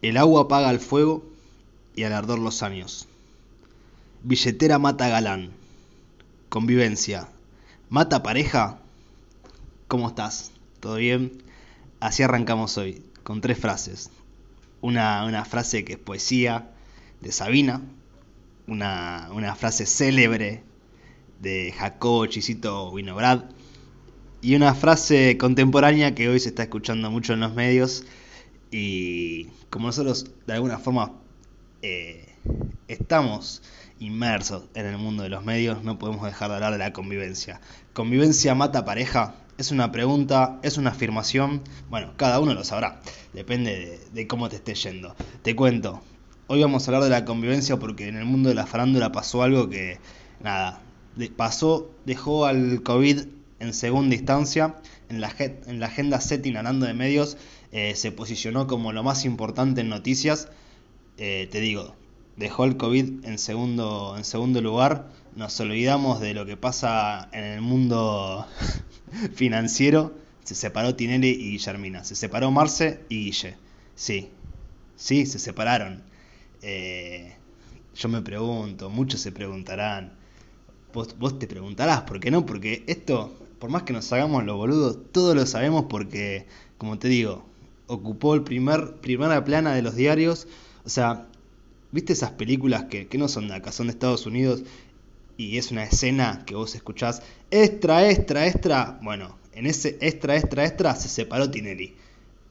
El agua apaga el fuego y al ardor los años. Billetera mata galán. Convivencia. ¿Mata pareja? ¿Cómo estás? ¿Todo bien? Así arrancamos hoy, con tres frases. Una, una frase que es poesía de Sabina, una, una frase célebre de Jacobo Chisito Winograd y una frase contemporánea que hoy se está escuchando mucho en los medios y como nosotros de alguna forma eh, estamos inmersos en el mundo de los medios, no podemos dejar de hablar de la convivencia. ¿Convivencia mata pareja? Es una pregunta, es una afirmación, bueno, cada uno lo sabrá, depende de, cómo te esté yendo. Te cuento, hoy vamos a hablar de la convivencia porque en el mundo de la farándula pasó algo que, nada, pasó, dejó al COVID en segunda instancia, en la, en la agenda setting hablando de medios, eh, se posicionó como lo más importante en noticias. Eh, te digo, dejó el COVID en segundo, en segundo lugar. Nos olvidamos de lo que pasa en el mundo financiero. Se separó Tinelli y Guillermina. Se separó Marce y Guille. Sí, sí, se separaron. Eh, yo me pregunto, muchos se preguntarán. Vos, vos te preguntarás, ¿por qué no? Porque esto, por más que nos hagamos los boludos, todos lo sabemos porque, como te digo, ocupó el primer, primera plana de los diarios. O sea, ¿viste esas películas que, que no son de acá, son de Estados Unidos? Y es una escena que vos escuchás, extra, extra, extra. Bueno, en ese extra, extra, extra se separó Tinelli.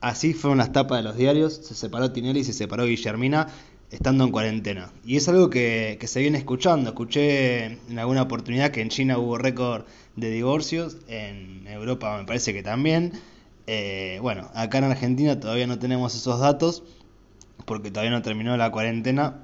Así fueron las tapas de los diarios, se separó Tinelli, se separó Guillermina, estando en cuarentena. Y es algo que, que, se viene escuchando. Escuché en alguna oportunidad que en China hubo récord de divorcios, en Europa me parece que también. Eh, bueno, acá en Argentina todavía no tenemos esos datos porque todavía no terminó la cuarentena.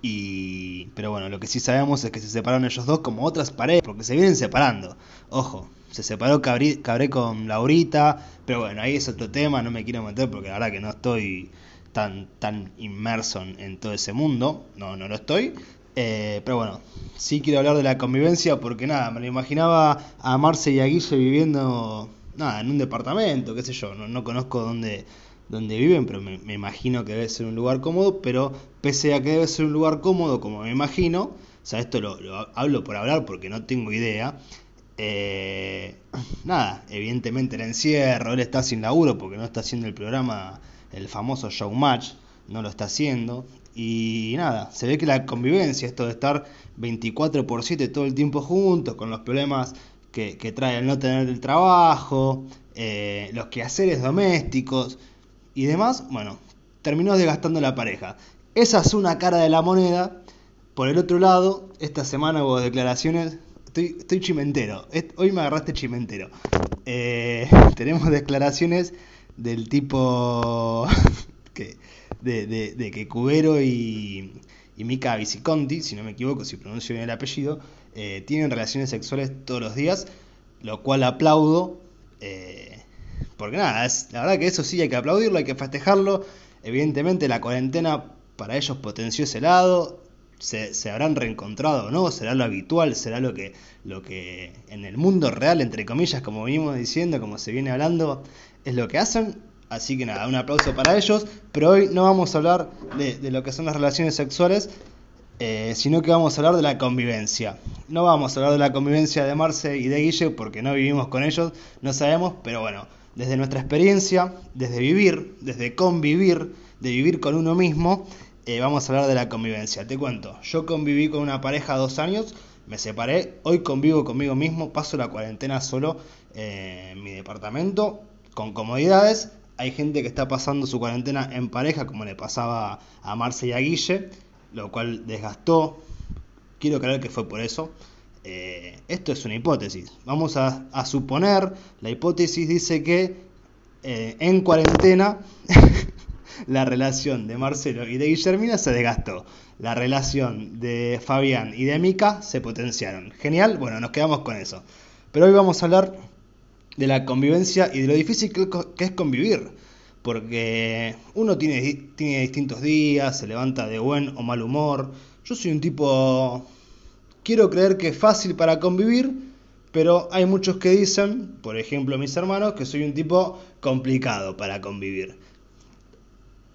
Y, pero bueno, lo que sí sabemos es que se separaron ellos dos como otras parejas, porque se vienen separando. Ojo, se separó Cabré, con Laurita, pero bueno, ahí es otro tema, no me quiero meter porque la verdad que no estoy tan, tan inmerso en, todo ese mundo, no, no lo estoy. Eh, pero bueno, sí quiero hablar de la convivencia porque nada, me lo imaginaba a Marce y a Guille viviendo nada, en un departamento, qué sé yo, no, conozco dónde, dónde viven, pero me, imagino que debe ser un lugar cómodo, pero pese a que debe ser un lugar cómodo, como me imagino, o sea, esto lo, hablo por hablar porque no tengo idea, eh, nada, evidentemente el encierro, él está sin laburo porque no está haciendo el programa, el famoso Showmatch, no lo está haciendo, y nada, se ve que la convivencia, esto de estar 24 por 7 todo el tiempo juntos, con los problemas que, trae el no tener el trabajo, eh, los quehaceres domésticos y demás, bueno, terminó desgastando la pareja. Esa es una cara de la moneda. Por el otro lado, esta semana hubo declaraciones. Estoy, estoy chimentero. Hoy me agarraste chimentero. Eh, tenemos declaraciones del tipo que, de, de, que Cubero y, y Mika Viciconti, si no me equivoco, si pronuncio bien el apellido, eh, tienen relaciones sexuales todos los días, lo cual aplaudo, eh, porque nada, es, la verdad que eso sí hay que aplaudirlo, hay que festejarlo, evidentemente la cuarentena para ellos potenció ese lado, se, habrán reencontrado o no, será lo habitual, será lo que, lo que en el mundo real, entre comillas, como venimos diciendo, como se viene hablando, es lo que hacen. Así que nada, un aplauso para ellos. Pero hoy no vamos a hablar de, lo que son las relaciones sexuales, eh, sino que vamos a hablar de la convivencia. No vamos a hablar de la convivencia de Marce y de Guille porque no vivimos con ellos, no sabemos, pero bueno, desde nuestra experiencia, desde vivir, desde convivir, de vivir con uno mismo, eh, vamos a hablar de la convivencia. Te cuento, yo conviví con una pareja dos años, me separé, hoy convivo conmigo mismo, paso la cuarentena solo eh, en mi departamento, con comodidades. Hay gente que está pasando su cuarentena en pareja, como le pasaba a Marce y a Guille lo cual desgastó. Quiero creer que fue por eso. Eh, esto es una hipótesis. Vamos a, suponer, la hipótesis dice que eh, en cuarentena la relación de Marcelo y de Guillermina se desgastó. La relación de Fabián y de Mica se potenciaron. Genial, bueno, nos quedamos con eso. Pero hoy vamos a hablar de la convivencia y de lo difícil que es convivir porque uno tiene, tiene distintos días, se levanta de buen o mal humor. Yo soy un tipo, quiero creer que es fácil para convivir, pero hay muchos que dicen, por ejemplo mis hermanos, que soy un tipo complicado para convivir.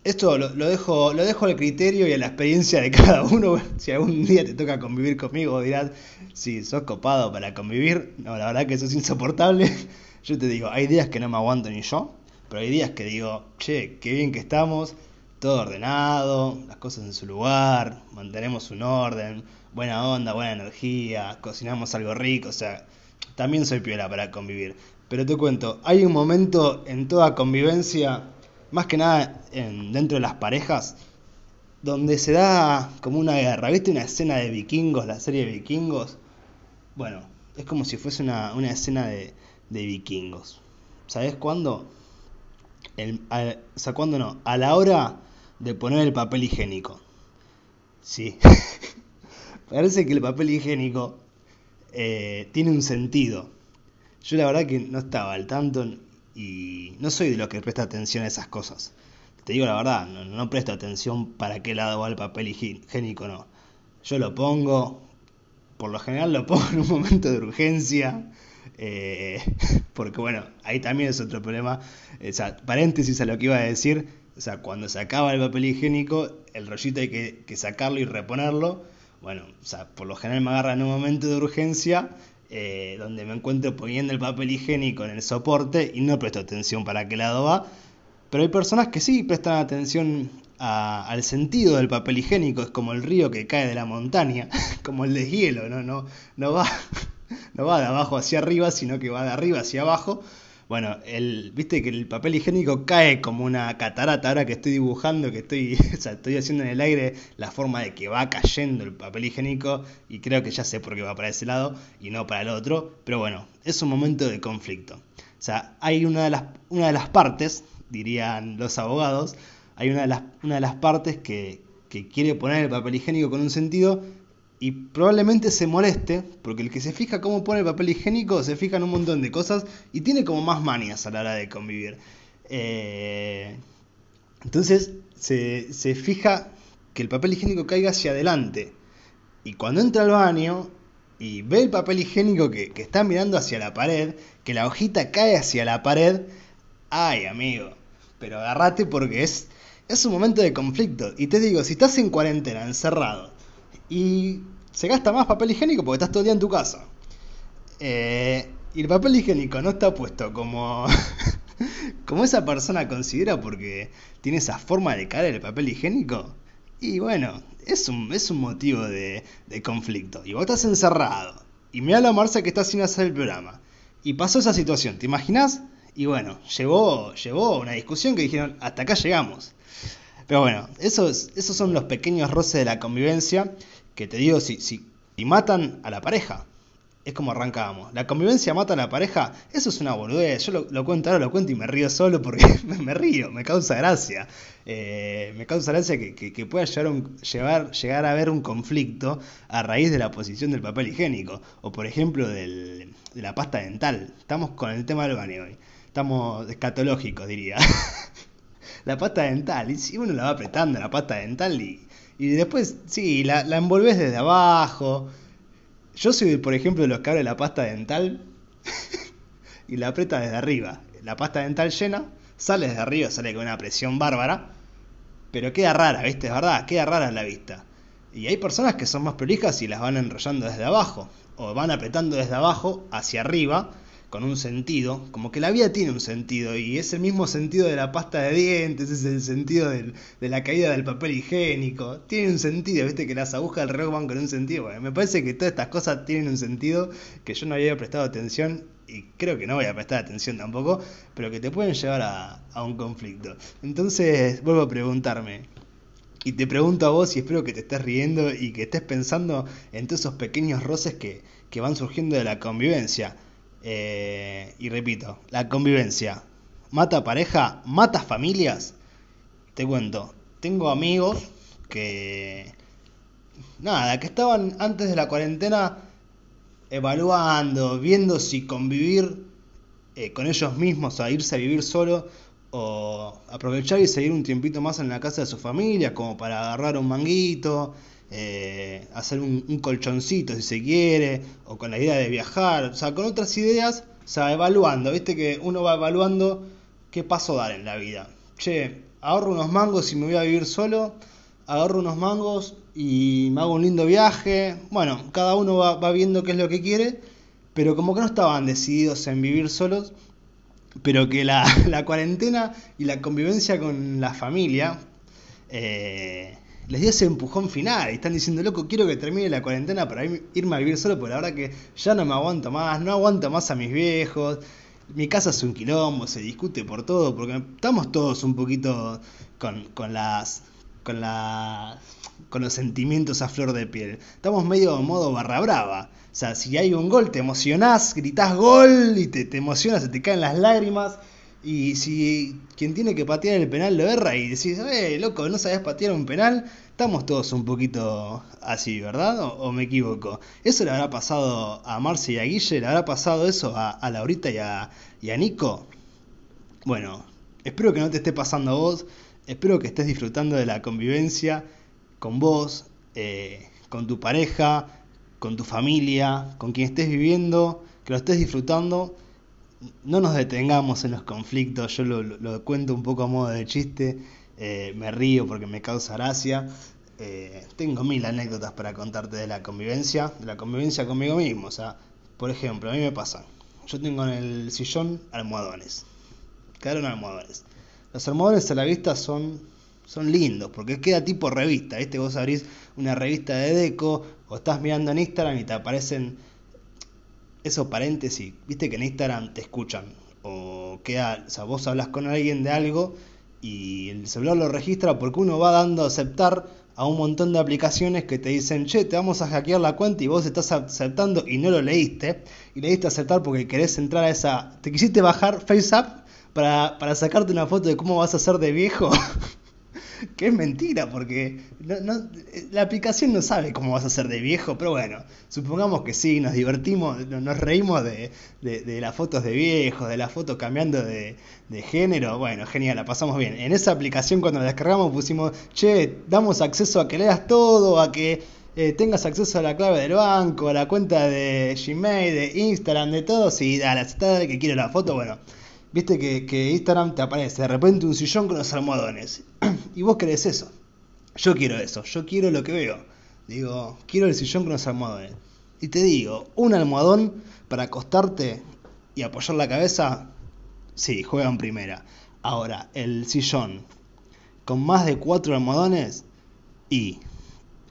esto lo, dejo, lo dejo al criterio y a la experiencia de cada uno. Si algún día te toca convivir conmigo, dirás, si sos copado para convivir. No, la verdad que eso es insoportable. Yo te digo, hay días que no me aguanto ni yo, pero hay días que digo, che, qué bien que estamos, todo ordenado, las cosas en su lugar, mantenemos un orden, buena onda, buena energía, cocinamos algo rico, o sea, también soy piola para convivir. Pero te cuento, hay un momento en toda convivencia más que nada en, dentro de las parejas, donde se da como una guerra. ¿Viste una escena de vikingos, la serie de vikingos? Bueno, es como si fuese una, escena de, vikingos. ¿Sabes cuándo? o sea, ¿cuándo no? A la hora de poner el papel higiénico. Sí. Parece que el papel higiénico eh, tiene un sentido. Yo la verdad que no estaba al tanto y no soy de los que presta atención a esas cosas. Te digo la verdad, no, presto atención para qué lado va el papel higiénico, no. Yo lo pongo, por lo general lo pongo en un momento de urgencia, eh, porque bueno, ahí también es otro problema. O sea, paréntesis a lo que iba a decir, o sea, cuando se acaba el papel higiénico, el rollito hay que, sacarlo y reponerlo. Bueno, o sea, por lo general me agarra en un momento de urgencia eh, donde me encuentro poniendo el papel higiénico en el soporte y no presto atención para qué lado va. Pero hay personas que sí prestan atención al sentido del papel higiénico, es como el río que cae de la montaña, como el deshielo, ¿no? No, no, va, no va de abajo hacia arriba, sino que va de arriba hacia abajo. Bueno, el, viste que el papel higiénico cae como una catarata ahora que estoy dibujando, que estoy, o sea, estoy haciendo en el aire la forma de que va cayendo el papel higiénico y creo que ya sé por qué va para ese lado y no para el otro, pero bueno, es un momento de conflicto. O sea, hay una de las, una de las partes, dirían los abogados, hay una de las, una de las partes que, que quiere poner el papel higiénico con un sentido y probablemente se moleste, porque el que se fija cómo pone el papel higiénico se fija en un montón de cosas y tiene como más manias a la hora de convivir. Eh, entonces se, se, fija que el papel higiénico caiga hacia adelante. Y cuando entra al baño y ve el papel higiénico que, que está mirando hacia la pared, que la hojita cae hacia la pared, ay amigo, pero agarrate porque es, es un momento de conflicto. Y te digo, si estás en cuarentena, encerrado, y se gasta más papel higiénico porque estás todo el día en tu casa. Eh, y el papel higiénico no está puesto como, como esa persona considera porque tiene esa forma de caer el papel higiénico. Y bueno, es un, es un motivo de, de conflicto. Y vos estás encerrado. Y mira la Marcia que está sin hacer el programa. Y pasó esa situación, ¿te imaginas? Y bueno, llevó, llevó una discusión que dijeron, hasta acá llegamos. Pero bueno, esos, esos son los pequeños roces de la convivencia que te digo, si, si, matan a la pareja, es como arrancábamos. La convivencia mata a la pareja, eso es una boludez. Yo lo, cuento ahora, lo cuento y me río solo porque me, río, me causa gracia. Eh, me causa gracia que, pueda llegar, un, llevar, llegar a haber un conflicto a raíz de la posición del papel higiénico. O por ejemplo del, de la pasta dental. Estamos con el tema del baño hoy. Estamos escatológicos, diría. la pasta dental. Y si uno la va apretando la pasta dental y y después, sí, la, la envolves desde abajo. Yo soy, por ejemplo, de los que abre la pasta dental y la aprieta desde arriba. La pasta dental llena, sale desde arriba, sale con una presión bárbara, pero queda rara, ¿viste? Es verdad, queda rara en la vista. Y hay personas que son más prolijas y las van enrollando desde abajo, o van apretando desde abajo hacia arriba, con un sentido, como que la vida tiene un sentido y es el mismo sentido de la pasta de dientes, es el sentido de la caída del papel higiénico, tiene un sentido, viste que las agujas del reloj van con un sentido, me parece que todas estas cosas tienen un sentido que yo no había prestado atención y creo que no voy a prestar atención tampoco, pero que te pueden llevar a, un conflicto. Entonces vuelvo a preguntarme, y te pregunto a vos y espero que te estés riendo y que estés pensando en todos esos pequeños roces que, que van surgiendo de la convivencia. Eh, y repito, la convivencia. Mata pareja, mata familias. Te cuento, tengo amigos que... Nada, que estaban antes de la cuarentena evaluando, viendo si convivir eh, con ellos mismos, a irse a vivir solo o aprovechar y seguir un tiempito más en la casa de su familia, como para agarrar un manguito, eh, hacer un, colchoncito si se quiere, o con la idea de viajar, o sea, con otras ideas, o sea, evaluando, viste que uno va evaluando qué paso dar en la vida. Che, ahorro unos mangos y me voy a vivir solo, agarro unos mangos y me hago un lindo viaje. Bueno, cada uno va, viendo qué es lo que quiere, pero como que no estaban decididos en vivir solos, pero que la, cuarentena y la convivencia con la familia eh, les dio ese empujón final. Y están diciendo, loco, quiero que termine la cuarentena para irme a vivir solo, porque la verdad que ya no me aguanto más, no aguanto más a mis viejos. Mi casa es un quilombo, se discute por todo, porque estamos todos un poquito con, las con la con los sentimientos a flor de piel. Estamos medio modo barra brava. O sea, si hay un gol te emocionás, gritás gol y te, te emocionas, se te caen las lágrimas. Y si quien tiene que patear el penal lo erra y decís, eh, loco, no sabes patear un penal, estamos todos un poquito así, ¿verdad? ¿O, me equivoco? ¿Eso le habrá pasado a Marce y a Guille? ¿Le habrá pasado eso a, Laurita y a, y a Nico? Bueno, espero que no te esté pasando a vos, espero que estés disfrutando de la convivencia con vos, eh, con tu pareja, con tu familia, con quien estés viviendo, que lo estés disfrutando no nos detengamos en los conflictos, yo lo, cuento un poco a modo de chiste, eh, me río porque me causa gracia. Eh, tengo mil anécdotas para contarte de la convivencia, de la convivencia conmigo mismo. O sea, por ejemplo, a mí me pasa, yo tengo en el sillón almohadones, quedaron almohadones. Los almohadones a la vista son, son lindos, porque queda tipo revista, ¿viste? Vos abrís una revista de deco o estás mirando en Instagram y te aparecen esos paréntesis, viste que en Instagram te escuchan, o queda, o sea, vos hablas con alguien de algo y el celular lo registra porque uno va dando a aceptar a un montón de aplicaciones que te dicen, che, te vamos a hackear la cuenta y vos estás aceptando y no lo leíste, y le diste aceptar porque querés entrar a esa, te quisiste bajar FaceApp para, para sacarte una foto de cómo vas a ser de viejo. que es mentira, porque la aplicación no sabe cómo vas a ser de viejo, pero bueno, supongamos que sí, nos divertimos, nos reímos de, las fotos de viejos, de las fotos cambiando de, género, bueno, genial, la pasamos bien. En esa aplicación cuando la descargamos pusimos, che, damos acceso a que leas todo, a que eh, tengas acceso a la clave del banco, a la cuenta de Gmail, de Instagram, de todo, si a la dale que quiere la foto, bueno Viste que, Instagram te aparece de repente un sillón con los almohadones. y vos querés eso. Yo quiero eso. Yo quiero lo que veo. Digo, quiero el sillón con los almohadones. Y te digo, un almohadón para acostarte y apoyar la cabeza, sí, juega en primera. Ahora, el sillón con más de cuatro almohadones y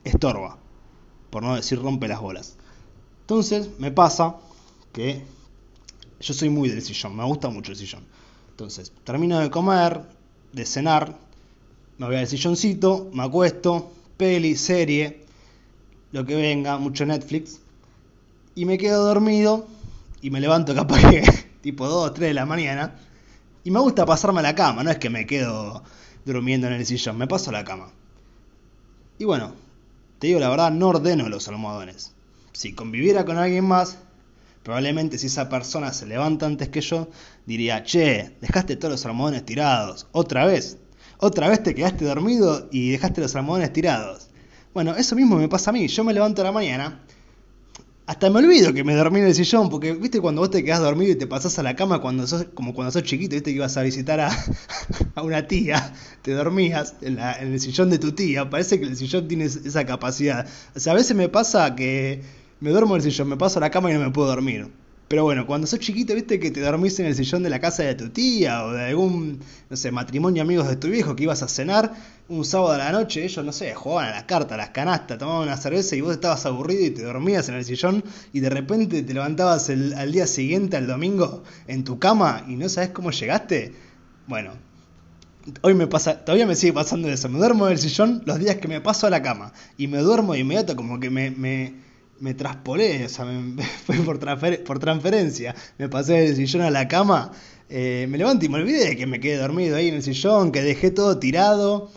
estorba, por no decir rompe las bolas. Entonces me pasa que yo soy muy del sillón, me gusta mucho el sillón. Entonces, termino de comer, de cenar, me voy al silloncito, me acuesto, peli, serie, lo que venga, mucho Netflix, y me quedo dormido y me levanto capaz que tipo 2 o 3 de la mañana, y me gusta pasarme a la cama, no es que me quedo durmiendo en el sillón, me paso a la cama. Y bueno, te digo la verdad, no ordeno los almohadones. Si conviviera con alguien más, Probablemente si esa persona se levanta antes que yo, diría, che, dejaste todos los almohadones tirados, otra vez, otra vez te quedaste dormido y dejaste los almohadones tirados. Bueno, eso mismo me pasa a mí, yo me levanto a la mañana, hasta me olvido que me dormí en el sillón, porque viste cuando vos te quedás dormido y te pasás a la cama cuando sos, como cuando sos chiquito, viste que ibas a visitar a, a una tía, te dormías en, en el sillón de tu tía, parece que el sillón tiene esa capacidad. O sea, a veces me pasa que me duermo en el sillón, me paso a la cama y no me puedo dormir. Pero bueno, cuando sos chiquito, viste que te dormís en el sillón de la casa de tu tía o de algún, no sé, matrimonio amigos de tu viejo que ibas a cenar un sábado a la noche, ellos, no sé, jugaban a las cartas, a las canastas, tomaban una cerveza y vos estabas aburrido y te dormías en el sillón y de repente te levantabas el, al día siguiente, al domingo, en tu cama y no sabes cómo llegaste. Bueno, hoy me pasa, todavía me sigue pasando eso, me duermo en el sillón los días que me paso a la cama y me duermo de inmediato como que me, me me traspolé, o sea, me, fue por, por transferencia. Me pasé del sillón a la cama, eh, me levanto y me olvidé de que me quedé dormido ahí en el sillón, que dejé todo tirado.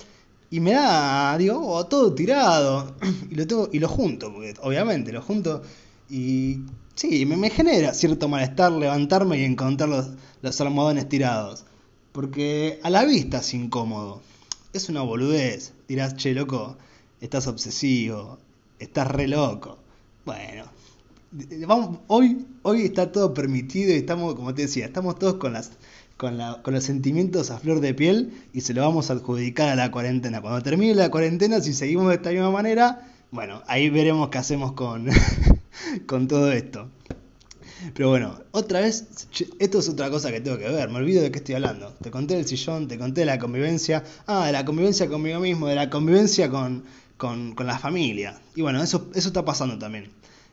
Y me da, digo, oh, todo tirado. Y lo, tengo, y lo junto, porque obviamente lo junto. Y sí, me, genera cierto malestar levantarme y encontrar los, los almohadones tirados. Porque a la vista es incómodo. Es una boludez. Dirás, che, loco, estás obsesivo, estás re loco. Bueno, hoy, hoy está todo permitido y estamos, como te decía, estamos todos con las, con, la, con los sentimientos a flor de piel y se lo vamos a adjudicar a la cuarentena. Cuando termine la cuarentena, si seguimos de esta misma manera, bueno, ahí veremos qué hacemos con, con todo esto. Pero bueno, otra vez, esto es otra cosa que tengo que ver, me olvido de qué estoy hablando. Te conté del sillón, te conté de la convivencia, ah, de la convivencia conmigo mismo, de la convivencia con, con, con la familia. Y bueno, eso, eso está pasando también.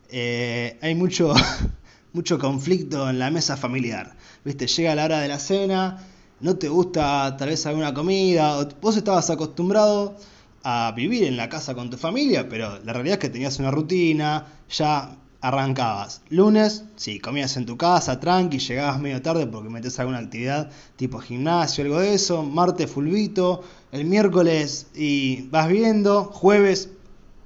Eh, hay mucho, mucho conflicto en la mesa familiar. ¿Viste? Llega la hora de la cena, no te gusta tal vez alguna comida, o vos estabas acostumbrado a vivir en la casa con tu familia, pero la realidad es que tenías una rutina, ya arrancabas. Lunes, sí, comías en tu casa, tranqui, llegabas medio tarde porque metes alguna actividad tipo gimnasio, algo de eso. Martes, fulvito. El miércoles, y vas viendo. Jueves,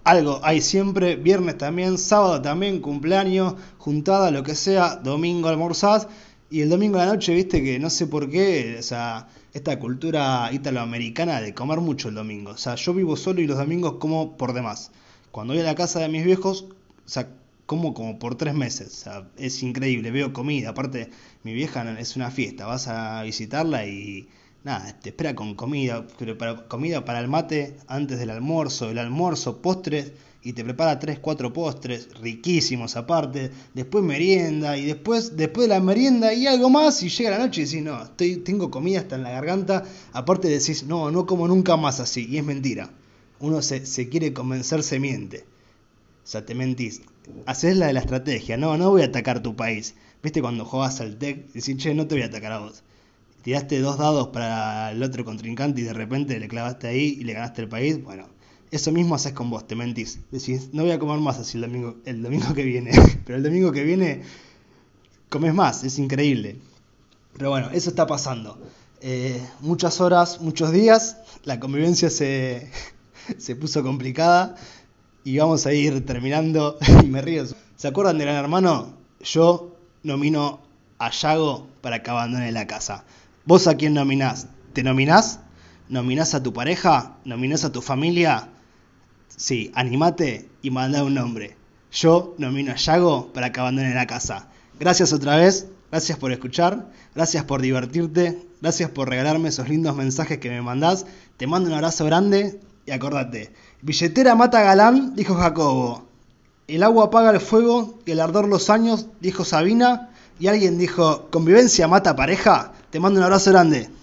algo hay siempre. Viernes también, sábado también, cumpleaños, juntada, lo que sea. Domingo almorzás. Y el domingo a la noche, viste que no sé por qué, o sea, esta cultura italoamericana de comer mucho el domingo. O sea, yo vivo solo y los domingos como por demás. Cuando voy a la casa de mis viejos, o sea, como como por tres meses. Es increíble, veo comida. Aparte, mi vieja es una fiesta. Vas a visitarla y nada, te espera con comida. Para, comida para el mate antes del almuerzo, el almuerzo, postres. Y te prepara tres, cuatro postres riquísimos aparte. Después merienda. Y después, después de la merienda y algo más. Y llega la noche y decís, no, estoy, tengo comida hasta en la garganta. Aparte decís, no, no como nunca más así. Y es mentira. Uno se, se quiere convencer, se miente. Sea, te mentís. Haces la de la estrategia. No, no voy a atacar tu país. ¿Viste cuando jugás al TEC? Decís, che, no te voy a atacar a vos. Tiraste dos dados para el otro contrincante y de repente le clavaste ahí y le ganaste el país. Bueno, eso mismo haces con vos, te mentís. Decís, no voy a comer más así el domingo, el domingo que viene. Pero el domingo que viene comes más, es increíble. Pero bueno, eso está pasando. Eh, muchas horas, muchos días, la convivencia se, se puso complicada y vamos a ir terminando. y me río. ¿Se acuerdan de Gran Hermano? Yo nomino a Yago para que abandone la casa. ¿Vos a quién nominás? ¿Te nominás? ¿Nominás a tu pareja? ¿Nominás a tu familia? Sí, animate y manda un nombre. Yo nomino a Yago para que abandone la casa. Gracias otra vez, gracias por escuchar, gracias por divertirte, gracias por regalarme esos lindos mensajes que me mandás. Te mando un abrazo grande y acordate, billetera mata galán, dijo Jacobo. El agua apaga el fuego y el ardor los años, dijo Sabina. Y alguien dijo, convivencia mata pareja. Te mando un abrazo grande.